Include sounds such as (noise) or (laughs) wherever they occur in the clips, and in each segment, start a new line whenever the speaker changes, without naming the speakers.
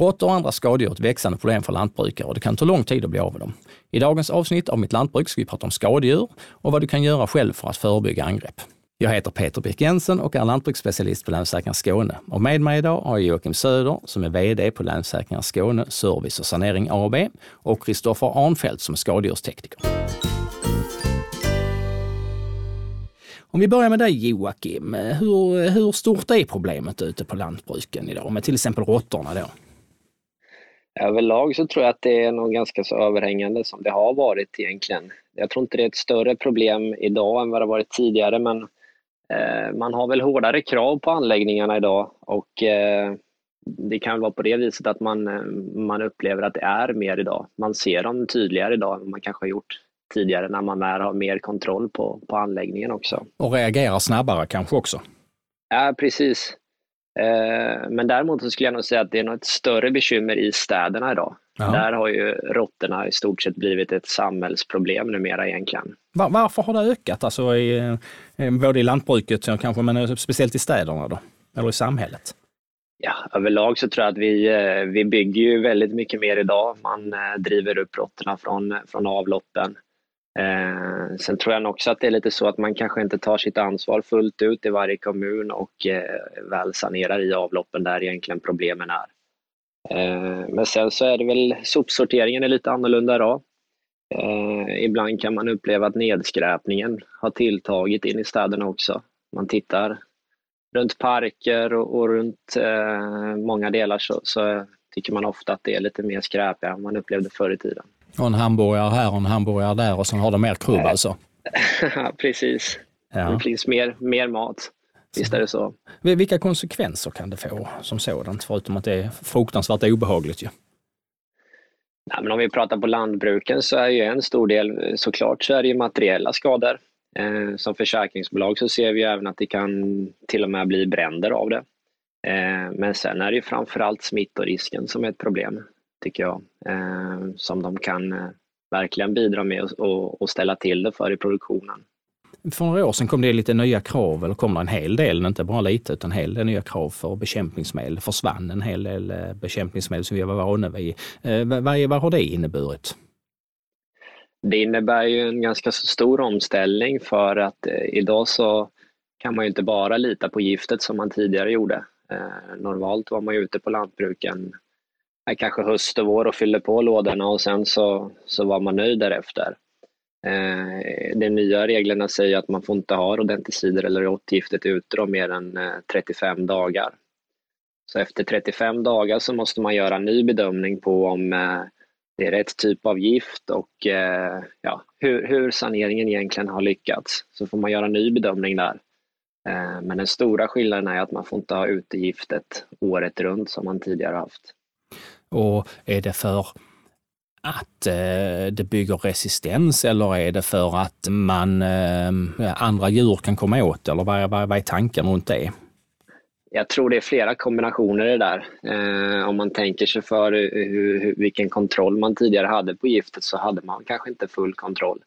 Råttor och andra skadedjur är ett växande problem för lantbrukare och det kan ta lång tid att bli av med dem. I dagens avsnitt av Mitt lantbruk ska vi prata om skadedjur och vad du kan göra själv för att förebygga angrepp. Jag heter Peter Birk Jensen och är lantbruksspecialist på Länsförsäkringar Skåne. Och med mig idag har jag Joakim Söder som är VD på Länsförsäkringar Skåne Service och Sanering AB och Kristoffer Arnfeldt som är skadedjurstekniker. Om vi börjar med dig Joakim, hur, hur stort är problemet ute på lantbruken idag med till exempel råttorna då?
Överlag så tror jag att det är nog ganska så överhängande som det har varit egentligen. Jag tror inte det är ett större problem idag än vad det varit tidigare men eh, man har väl hårdare krav på anläggningarna idag och eh, det kan vara på det viset att man, eh, man upplever att det är mer idag. Man ser dem tydligare idag än man kanske har gjort tidigare när man har mer kontroll på, på anläggningen också.
Och reagerar snabbare kanske också?
Ja, precis. Eh, men däremot så skulle jag nog säga att det är nog ett större bekymmer i städerna idag. Ja. Där har ju råttorna i stort sett blivit ett samhällsproblem numera egentligen.
Var, varför har det ökat, alltså i, eh, både i lantbruket kanske, men speciellt i städerna då? Eller i samhället?
Ja, överlag så tror jag att vi, eh, vi bygger ju väldigt mycket mer idag. Man driver upp råttorna från, från avloppen. Eh, sen tror jag också att det är lite så att man kanske inte tar sitt ansvar fullt ut i varje kommun och eh, väl sanerar i avloppen där egentligen problemen är. Eh, men sen så är det väl sopsorteringen är lite annorlunda idag. Eh, ibland kan man uppleva att nedskräpningen har tilltagit in i städerna också. Man tittar runt parker och, och runt eh, många delar så, så tycker man ofta att det är lite mer skräpigare än man upplevde förr i tiden.
Och en hamburgare här och en hamburgare där och sen har de mer krubb alltså? (laughs)
Precis. Ja. Det finns mer, mer mat. Visst är det så.
Vilka konsekvenser kan det få som sådant, förutom att det är fruktansvärt obehagligt? Ju?
Ja, men om vi pratar på lantbruken så är ju en stor del, såklart så är det ju materiella skador. Eh, som försäkringsbolag så ser vi även att det kan till och med bli bränder av det. Eh, men sen är det ju framförallt smittorisken som är ett problem tycker jag, eh, som de kan eh, verkligen bidra med och, ställa till det för i produktionen.
För några år sedan kom det lite nya krav, eller kom det en hel del, inte bara lite, utan en hel del nya krav för bekämpningsmedel. Det försvann en hel del eh, bekämpningsmedel som vi var vana vid. Vad, vad har det inneburit?
Det innebär ju en ganska stor omställning för att idag så kan man ju inte bara lita på giftet som man tidigare gjorde. Normalt var man ute på lantbruken kanske höst och vår och fyllde på lådorna och sen så, så var man nöjd därefter. Eh, de nya reglerna säger att man får inte ha rodenticider eller åtgiftet ute mer än eh, 35 dagar. Så efter 35 dagar så måste man göra en ny bedömning på om eh, det är rätt typ av gift och eh, ja, hur, hur saneringen egentligen har lyckats. Så får man göra en ny bedömning där. Eh, men den stora skillnaden är att man får inte ha utegiftet året runt som man tidigare haft.
Och är det för att eh, det bygger resistens eller är det för att man, eh, andra djur kan komma åt eller vad, vad, vad är tanken runt det?
Jag tror det är flera kombinationer det där. Eh, om man tänker sig för eh, hur, hur, vilken kontroll man tidigare hade på giftet så hade man kanske inte full kontroll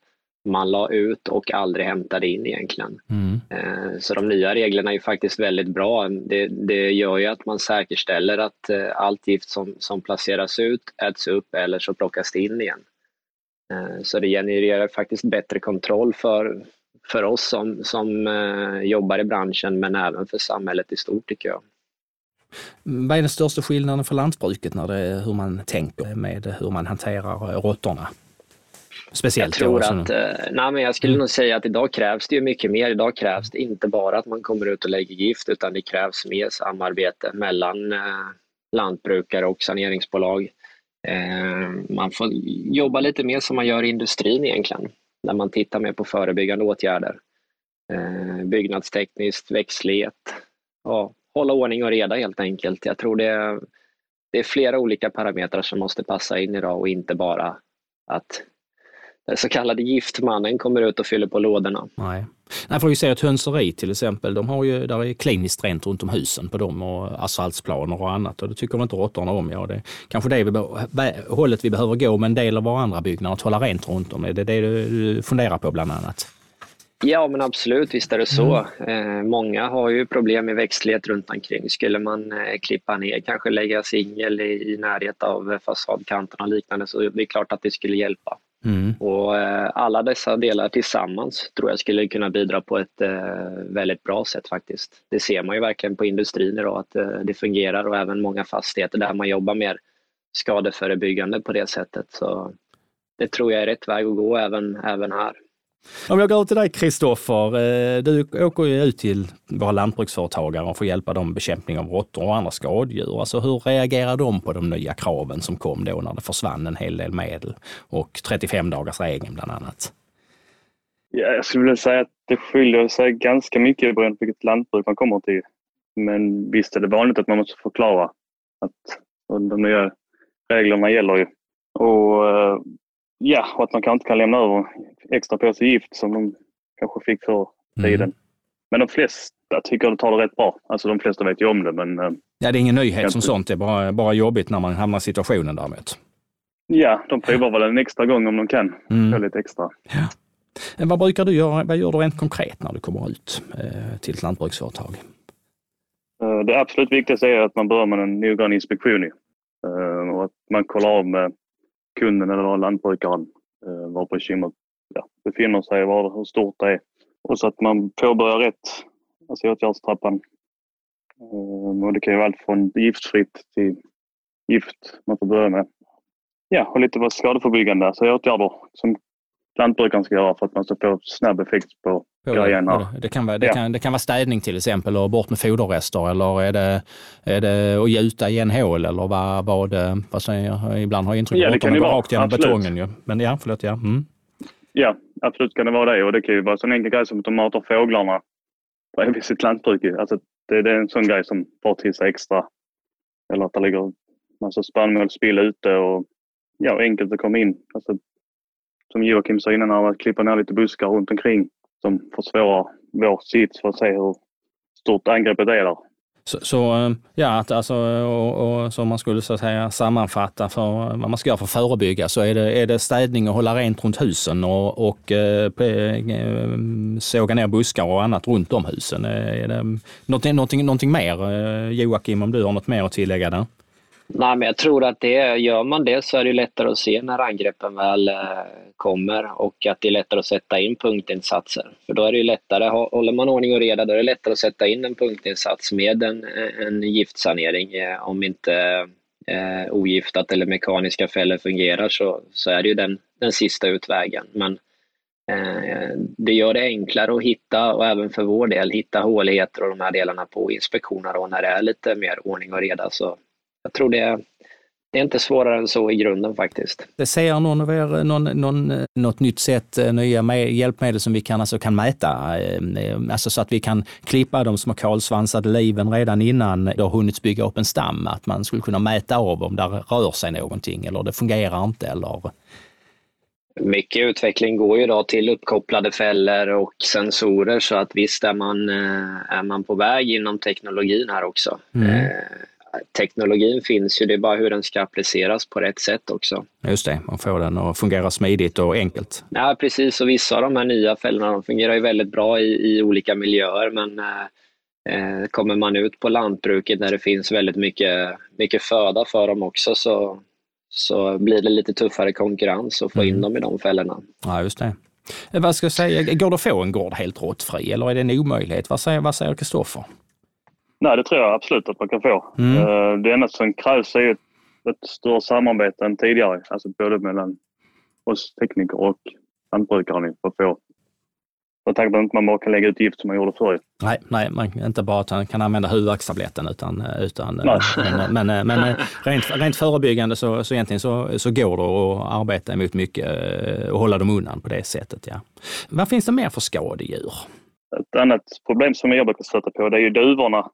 man la ut och aldrig hämtade in egentligen. Mm. Eh, så de nya reglerna är faktiskt väldigt bra. Det, det gör ju att man säkerställer att eh, allt gift som, som placeras ut äts upp eller så plockas det in igen. Eh, så det genererar faktiskt bättre kontroll för, för oss som, som jobbar i branschen men även för samhället i stort tycker jag.
Vad är den största skillnaden för lantbruket när det hur man tänker med hur man hanterar råttorna? Speciellt
jag tror att, eh, nej, men jag skulle mm. nog säga att idag krävs det ju mycket mer. Idag krävs det inte bara att man kommer ut och lägger gift utan det krävs mer samarbete mellan eh, lantbrukare och saneringsbolag. Eh, man får jobba lite mer som man gör i industrin egentligen, när man tittar mer på förebyggande åtgärder. Byggnadstekniskt, växtlighet, ja, hålla ordning och reda helt enkelt. Jag tror det är, det är flera olika parametrar som måste passa in idag och inte bara att så kallade giftmannen kommer ut och fyller på lådorna.
Nej. Nej, för vi ser ett hönseri till exempel, de har ju, där är kliniskt rent runt om husen på dem och asfaltsplaner och annat och det tycker inte råttorna om. Ja, det är kanske det vi, hållet vi behöver gå med en del av våra andra byggnader, att hålla rent runt om. Det är det du funderar på bland annat?
Ja, men absolut, visst är det så. Mm. Eh, många har ju problem med växtlighet runt omkring. Skulle man eh, klippa ner, kanske lägga singel i, i närhet av fasadkanterna och liknande, så det är klart att det skulle hjälpa. Mm. Och eh, alla dessa delar tillsammans tror jag skulle kunna bidra på ett eh, väldigt bra sätt faktiskt. Det ser man ju verkligen på industrin idag att eh, det fungerar och även många fastigheter där man jobbar mer skadeförebyggande på det sättet. Så det tror jag är rätt väg att gå även, även här.
Om jag går till dig Kristoffer, eh, du åker ju ut till våra lantbruksföretagare och får hjälpa dem med bekämpning av råttor och andra skadedjur. Alltså hur reagerar de på de nya kraven som kom då när det försvann en hel del medel och 35 dagars regeln bland annat?
Ja, jag skulle vilja säga att det skiljer sig ganska mycket beroende på vilket lantbruk man kommer till. Men visst är det vanligt att man måste förklara att de nya reglerna gäller ju. Och eh, Ja, och att man kanske inte kan lämna över extra påse gift som de kanske fick för mm. tiden. Mm. Men de flesta tycker det tar det rätt bra. Alltså de flesta vet ju om det men... Eh,
ja, det är ingen nyhet som sånt. Det är bara, bara jobbigt när man hamnar i situationen däremot.
Ja, de provar väl en extra gång om de kan. Mm. lite extra.
Ja. Vad brukar du göra? Vad gör du rent konkret när du kommer ut eh, till ett lantbruksföretag?
Eh, det absolut viktigaste är att man börjar med en noggrann inspektion. Och att man kollar av med kunden eller lantbrukaren eh, var bekymret ja, befinner sig, var, hur stort det är. Och så att man påbörjar rätt, alltså åtgärdstrappan. Eh, och det kan ju vara allt från giftfritt till gift man får börja med. Ja, och lite vad skadeförebyggande, alltså åtgärder som lantbrukaren ska göra för att man ska få snabb effekt på, på grejerna.
Det, kan vara, det, ja. kan, det kan vara städning till exempel och bort med foderrester eller är det, är det att gjuta igen hål eller vad, vad, vad säger jag? Ibland har jag intrycket ja, att de går rakt genom absolut. betongen. Ju. Men ja, förlåt. Ja. Mm.
ja, absolut kan det vara det och det kan ju vara en enkel grej som att de matar fåglarna bredvid sitt lantbruk. Alltså, det, det är en sån grej som tar till sig extra. Eller att det ligger massa spannmålsspill ute och ja, enkelt att komma in. Alltså, som Joakim sa innan, att klippa ner lite buskar runt omkring som försvårar vår sits för att se hur stort angreppet är där.
Så, så eh, ja, att alltså, och, och, så man skulle så att säga sammanfatta för eh, vad man ska göra för att förebygga så är det, är det städning och hålla rent runt husen och, och eh, eh såga ner buskar och annat runt om husen. Är det någonting, någonting, någonting mer? Joakim, om du har något mer att tillägga där?
Nej, men jag tror att det, gör man det så är det lättare att se när angreppen väl eh, kommer och att det är lättare att sätta in punktinsatser. För då är det lättare, håller man ordning och reda, då är det lättare att sätta in en punktinsats med en, eh, en giftsanering. Eh, om inte eh, ogiftat eller mekaniska fällor fungerar så, så är det ju den, den sista utvägen. Men eh, det gör det enklare att hitta och även för vår del hitta håligheter och de här delarna på inspektioner och när det är lite mer ordning och reda så jag tror det, det är inte svårare än så i grunden faktiskt.
Det ser någon av er någon, någon, något nytt sätt, eh, nya med, hjälpmedel som vi kan, alltså kan mäta? Eh, alltså så att vi kan klippa de små kolsvansade liven redan innan det har hunnit bygga upp en stam. Att man skulle kunna mäta av om det rör sig någonting eller det fungerar inte. Eller...
Mycket utveckling går ju idag till uppkopplade fällor och sensorer så att visst är man, eh, är man på väg inom teknologin här också. Mm teknologin finns ju, det är bara hur den ska appliceras på rätt sätt också.
Just det, man får den att fungera smidigt och enkelt.
Ja, precis. Och vissa av de här nya fällorna de fungerar ju väldigt bra i, i olika miljöer, men eh, kommer man ut på lantbruket där det finns väldigt mycket, mycket föda för dem också så, så blir det lite tuffare konkurrens att få in mm. dem i de fällorna.
Ja, just det. Eh, vad ska jag säga, går det att få en gård helt råttfri eller är det en omöjlighet? Vad säger Kristoffer?
Nej, det tror jag absolut att man kan få. Mm. Eh, det enda som krävs är ett, ett större samarbete än tidigare. Alltså både mellan oss tekniker och lantbrukare för att få med tanke på att man bara kan lägga ut gift som man gjorde förr.
Nej, nej man inte bara ta, kan använda huvudvärkstabletten utan, utan eh, men, men, eh, men, (laughs) rent, rent förebyggande så, så egentligen så, så går det att arbeta emot mycket och hålla dem undan på det sättet. Ja. Vad finns det mer för skadedjur?
Ett annat problem som jag brukar stöta på det är ju duvorna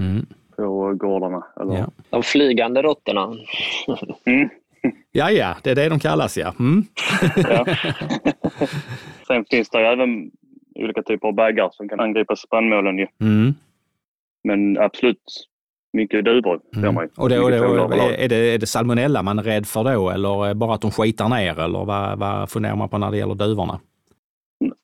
mm. på gårdarna. Eller? Ja.
De flygande råttorna.
mm. (laughs) Ja, ja, det är det de kallas ja. Mm. ja. (laughs)
Sen finns det även olika typer av baggar som kan angripa spannmålen. Ju. Mm. Men absolut, mycket duvor mm. man
Och, det, och, det, och är, det, är det salmonella man är rädd för då eller bara att de skitar ner eller vad, vad funderar man på när det gäller duvorna?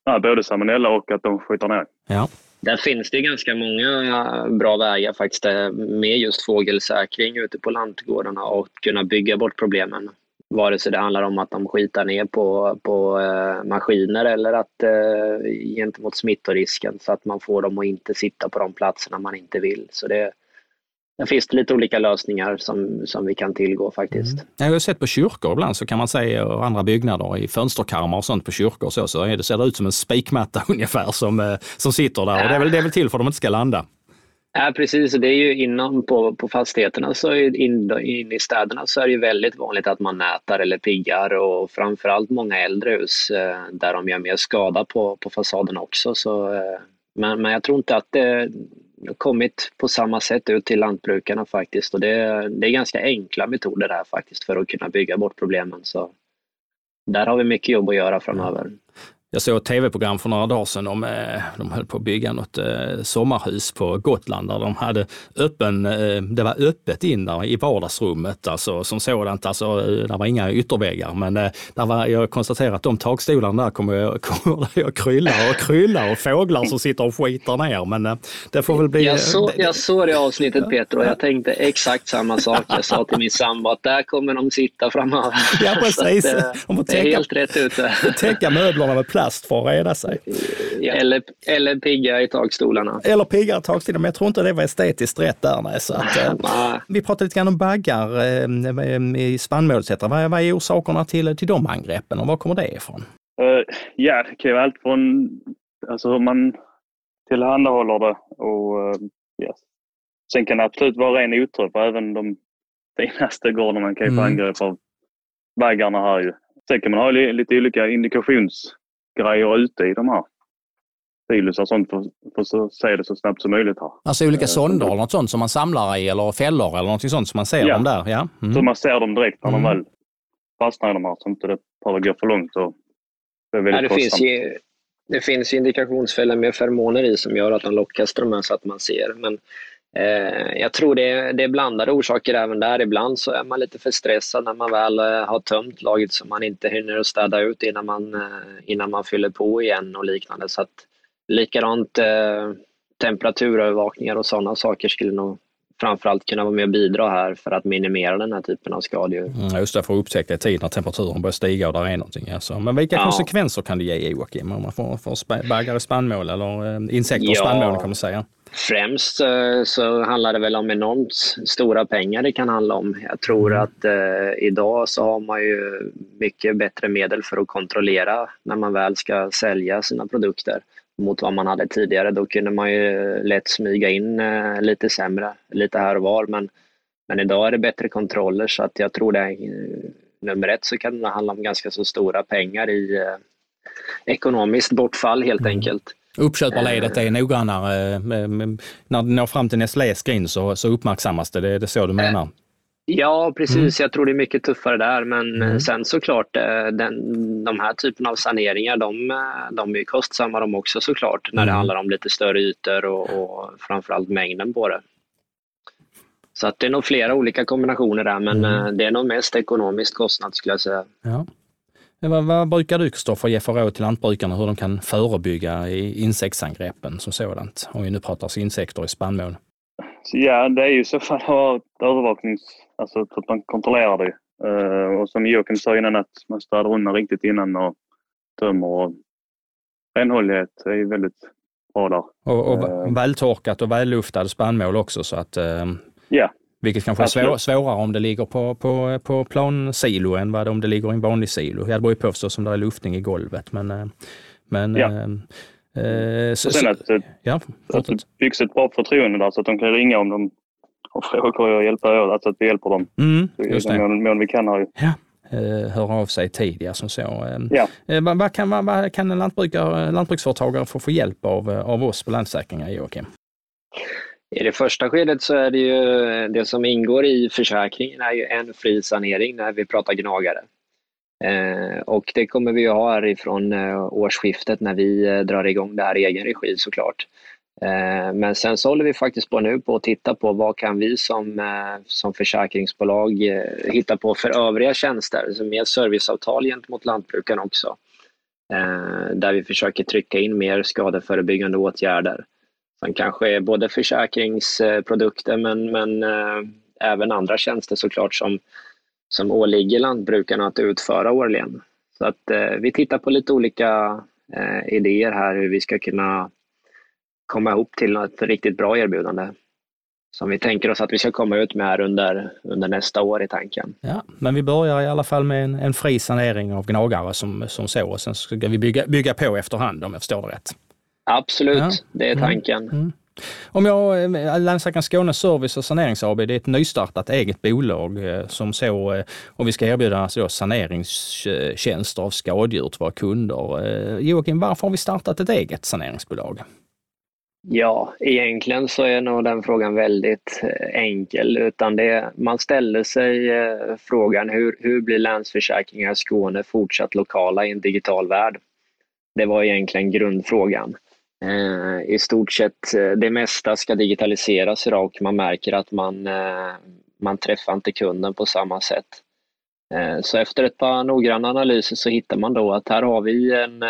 Nej, både salmonella och att de skjuter ner.
Ja.
Där finns det ganska många eh, bra vägar faktiskt eh, med just fågelsäkring ute på lantgårdarna och kunna bygga bort problemen. Vare sig det handlar om att de skitar ner på, på eh, maskiner eller att eh, gentemot smittorisken så att man får dem att inte sitta på de platserna man inte vill. Så det, där finns det lite olika lösningar som, som vi kan tillgå faktiskt. Mm.
Jag har sett på kyrkor ibland så kan man se och andra byggnader i fönsterkarmar och sånt på kyrkor så, så det ser det ut som en spikmatta (laughs) ungefär som, eh, som sitter där. Och det, är väl, det är väl till för att de inte ska landa.
Ja, precis. Det är ju inom på, på fastigheterna, så in, in i städerna, så är det ju väldigt vanligt att man nätar eller piggar och framförallt många äldre hus eh, där de gör mer skada på, på fasaden också. Så, eh, men, men jag tror inte att det kommit på samma sätt ut till lantbrukarna faktiskt och det, det är ganska enkla metoder här faktiskt för att kunna bygga bort problemen. Så där har vi mycket jobb att göra framöver.
Jag såg ett tv-program för några dagar sedan om eh, de höll på att bygga något eh, sommarhus på Gotland där de hade öppen, eh, det var öppet in där i vardagsrummet alltså som sådant. Alltså, det var inga ytterväggar men där var, jag konstaterar att de takstolarna där kommer, (laughs) kommer att krylla och krylla och fåglar som sitter och skiter ner. Men det får väl bli...
Jag, så, jag såg det avsnittet Peter och jag tänkte exakt samma sak. Jag sa till min sambo att där kommer de sitta framöver.
Ja (laughs) precis.
det, det är helt rätt ute.
Täcka möblerna med plast plast för att reda sig.
Eller, eller pigga i takstolarna.
Eller pigga i takstolarna, men jag tror inte det var estetiskt rätt där. Nej, så att, eh, (laughs) vi pratade lite grann om baggar eh, i spannmål etc. Vad, vad är orsakerna till, till de angreppen och var kommer det ifrån?
Uh, ja, det kan ju vara allt från alltså, hur man tillhandahåller det och uh, yes. sen kan det absolut vara ren otur för även de finaste gårdarna kan ju få mm. angrepp av baggarna här ju. Sen kan man ha lite olika indikations grejer ute i de här silusar och sånt för, för att se det så snabbt som möjligt här.
Alltså olika eh, sonder eller något sånt som man samlar i eller fällor eller något sånt som man ser
ja.
dem där? Ja,
mm. så man ser dem direkt när mm. de väl fastnar i de här så inte det behöver gå för långt. Och
det, är väldigt ja, det, finns ju, det finns indikationsfällor med feromoner i som gör att de de här så att man ser. Men jag tror det, det är blandade orsaker även där. Ibland så är man lite för stressad när man väl eh, har tömt laget så man inte hinner att städa ut innan man, eh, innan man fyller på igen och liknande. Så att, likadant eh, temperaturövervakningar och sådana saker skulle nog framförallt kunna vara med och bidra här för att minimera den här typen av skadedjur.
Mm, just det, för att upptäcka i tid när temperaturen börjar stiga och där är någonting. Alltså. Men vilka ja. konsekvenser kan det ge Joakim om man får, får baggar i spannmål eller eh, insekter i ja. spannmål kan man säga?
Främst eh, så handlar det väl om enormt stora pengar det kan handla om. Jag tror mm. att eh, idag så har man ju mycket bättre medel för att kontrollera när man väl ska sälja sina produkter mot vad man hade tidigare. Då kunde man ju lätt smyga in eh, lite sämre, lite här och var. Men, men idag är det bättre kontroller så att jag tror det är eh, nummer ett så kan det handla om ganska så stora pengar i eh, ekonomiskt bortfall helt mm. enkelt.
Uppköparledet är noggrannare. När det når fram till Nestlés skrin så, så uppmärksammas det. Det är så du menar?
Ja, precis. Mm. Jag tror det är mycket tuffare där. Men mm. sen såklart, eh, den, de här typen av saneringar, de, eh, de är kostsamma de också såklart. När det mm. handlar om lite större ytor och, och framförallt mängden på det. Så att det är nog flera olika kombinationer där, men mm. Eh, det är nog mest ekonomiskt kostnad skulle jag säga.
Ja. Vad, vad brukar du, Kristoffer, ge för råd till lantbrukarna hur de kan förebygga insektsangreppen som sådant? Om vi nu pratar insekter i spannmål.
Ja, det är ju så fall att ha ett övervaknings... Alltså att man kontrollerar det. Uh, och som Joakim sa innan att man städar undan riktigt innan och tömmer. Och renhållighet är ju väldigt bra där.
Och, och uh, vältorkat och välluftad spannmål också så att... Uh,
ja.
Vilket kanske är svår, svårare om det ligger på, på, på plansilo än vad om det ligger i en vanlig silo. Ja, det beror ju på förstås om det är luftning i golvet. Men, men
ja. Eh, så, och sen att, ja, att det byggs ett bra förtroende där så att de kan ringa om de har frågor och hjälpa, alltså att vi hjälper dem.
Mm, just
I den mån vi kan. Här.
Ja, eh, höra av sig tidigare som så. Eh,
ja.
Vad, vad, kan, vad, vad kan en lantbrukare, lantbruksföretagare få för hjälp av, av oss på Länsförsäkringar, Joakim?
I det första skedet så är det ju det som ingår i försäkringen är ju en fri sanering när vi pratar gnagare. Eh, och det kommer vi ju ha härifrån eh, årsskiftet när vi eh, drar igång det här i egen regi såklart. Eh, men sen så håller vi faktiskt på nu på att titta på vad kan vi som, eh, som försäkringsbolag eh, hitta på för övriga tjänster, så mer serviceavtal gentemot lantbrukarna också. eh, där vi försöker trycka in mer skadeförebyggande åtgärder som kanske är både försäkringsprodukter men, men eh, även andra tjänster såklart som, som åligger lantbrukarna att utföra årligen. Så att eh, vi tittar på lite olika eh, idéer här hur vi ska kunna komma ihop till ett riktigt bra erbjudande som vi tänker oss att vi ska komma ut med här under, under nästa år i tanken.
Ja, men vi börjar i alla fall med en, en fri sanering av gnagare som, som så och sen ska vi bygga, bygga på efterhand om jag förstår det rätt.
Absolut, ja. det är mm. tanken. Mm. Mm.
Om jag, eh, Länsläkaren Skåne Service och Sanerings AB, det är ett nystartat eget bolag eh, som så, eh, och vi ska erbjuda alltså saneringstjänster av skadedjur till våra kunder. Joakim, varför har vi startat ett eget saneringsbolag?
Ja, egentligen så är nog den frågan väldigt enkel. Utan det, man ställer sig frågan hur, hur blir Länsförsäkringar Skåne fortsatt lokala i en digital värld? Det var egentligen grundfrågan. Eh, I stort sett eh, det mesta ska digitaliseras idag och man märker att man, eh, man träffar inte kunden på samma sätt. Så efter ett par noggranna analyser så hittar man då att här har vi en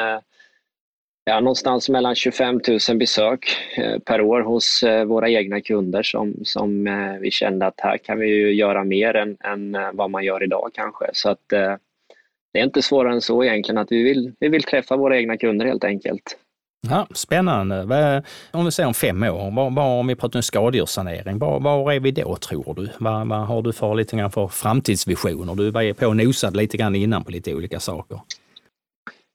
ja, någonstans mellan 25 000 besök per år hos våra egna kunder som, som vi kände att här kan vi ju göra mer än, än vad man gör idag kanske. Så att det är inte svårare än så egentligen att vi vill, vi vill träffa våra egna kunder helt enkelt.
Ja, spännande. Om vi säger om fem år, var, var, om vi pratar om skadedjurssanering, var, var är vi då tror du? Vad, har du för, lite grann för framtidsvisioner? Du var ju på och nosade lite grann innan på lite olika saker.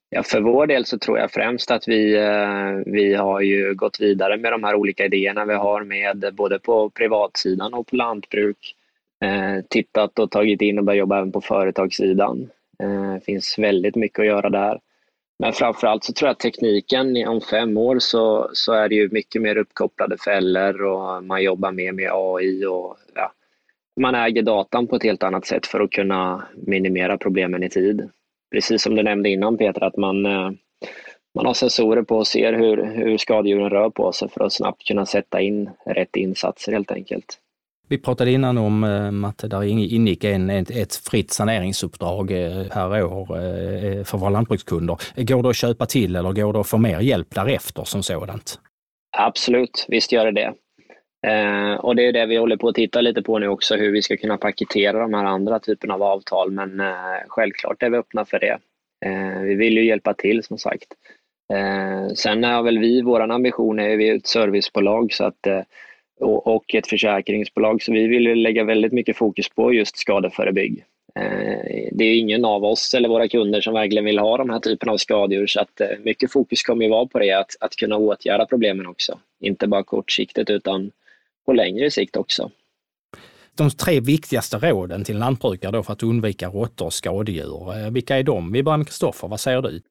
Ja, för vår del så tror jag främst att vi, eh, vi har ju gått vidare med de här olika idéerna vi har med både på privatsidan och på lantbruk. Eh, tittat och tagit in och börjat jobba även på företagssidan. Det eh, finns väldigt mycket att göra där. Men framförallt så tror jag att tekniken, om fem år så, så är det ju mycket mer uppkopplade fällor och man jobbar mer med AI och ja, man äger datan på ett helt annat sätt för att kunna minimera problemen i tid. Precis som du nämnde innan Peter, att man, eh, man har sensorer på och ser hur, hur skadedjuren rör på sig för att snabbt kunna sätta in rätt insatser helt enkelt.
Vi pratade innan om eh, att där ingick en, ett fritt saneringsuppdrag eh, per år eh, för våra lantbrukskunder. Går det att köpa till eller går det att få mer hjälp därefter som sådant?
Absolut, visst gör det det. och det är det vi håller på att titta lite på nu också, hur vi ska kunna paketera de här andra typerna av avtal. Men självklart är vi öppna för det. vi vill ju hjälpa till som sagt. sen har väl vi, vår ambition är ju, vi är ett servicebolag så att och ett försäkringsbolag. Så vi vill lägga väldigt mycket fokus på just skadeförebygg. Eh, det är ingen av oss eller våra kunder som verkligen vill ha de här typen av skadedjur så att eh, mycket fokus kommer ju vara på det, att, att kunna åtgärda problemen också. Inte bara kortsiktigt utan på längre sikt också.
De tre viktigaste råden till lantbrukare då för att undvika råttor och skadedjur, eh, vilka är de? Vi börjar med Kristoffer, vad säger du?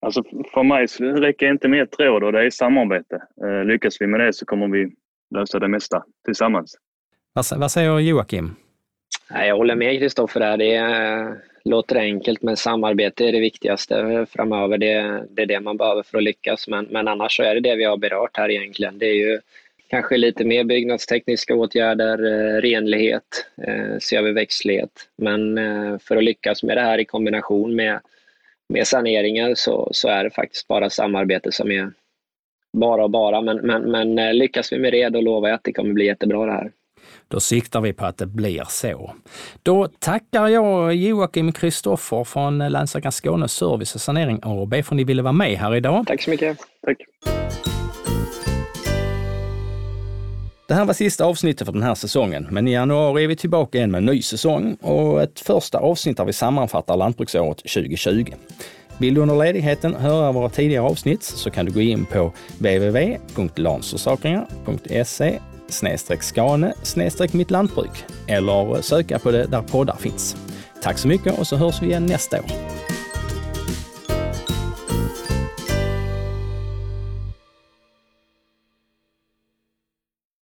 Alltså för mig räcker inte med ett råd och det är samarbete. Lyckas vi med det så kommer vi lösa det mesta tillsammans.
Vad, vad säger Joakim?
Jag håller med Kristoffer där. Det är, låter enkelt, men samarbete är det viktigaste framöver. Det, det är det man behöver för att lyckas. Men, men annars så är det det vi har berört här egentligen. Det är ju kanske lite mer byggnadstekniska åtgärder, eh, renlighet, eh, se över växtlighet. Men eh, för att lyckas med det här i kombination med, med saneringar så, så är det faktiskt bara samarbete som är, bara och bara, men, men, men eh, lyckas vi med det, då lovar jag att det kommer bli jättebra det här.
Då siktar vi på att det blir så. Då tackar jag Joakim Kristoffer från Länsläkaren Skåne Service och Sanering AB för att ni ville vara med här idag.
Tack så mycket. Tack.
Det här var sista avsnittet för den här säsongen, men i januari är vi tillbaka igen med en ny säsong och ett första avsnitt där vi sammanfattar lantbruksåret 2020. Vill du under ledigheten höra våra tidigare avsnitt så kan du gå in på www.lansförsäkringar.se skane mitt lantbruk eller söka på det där poddar finns. Tack så mycket och så hörs vi igen nästa år.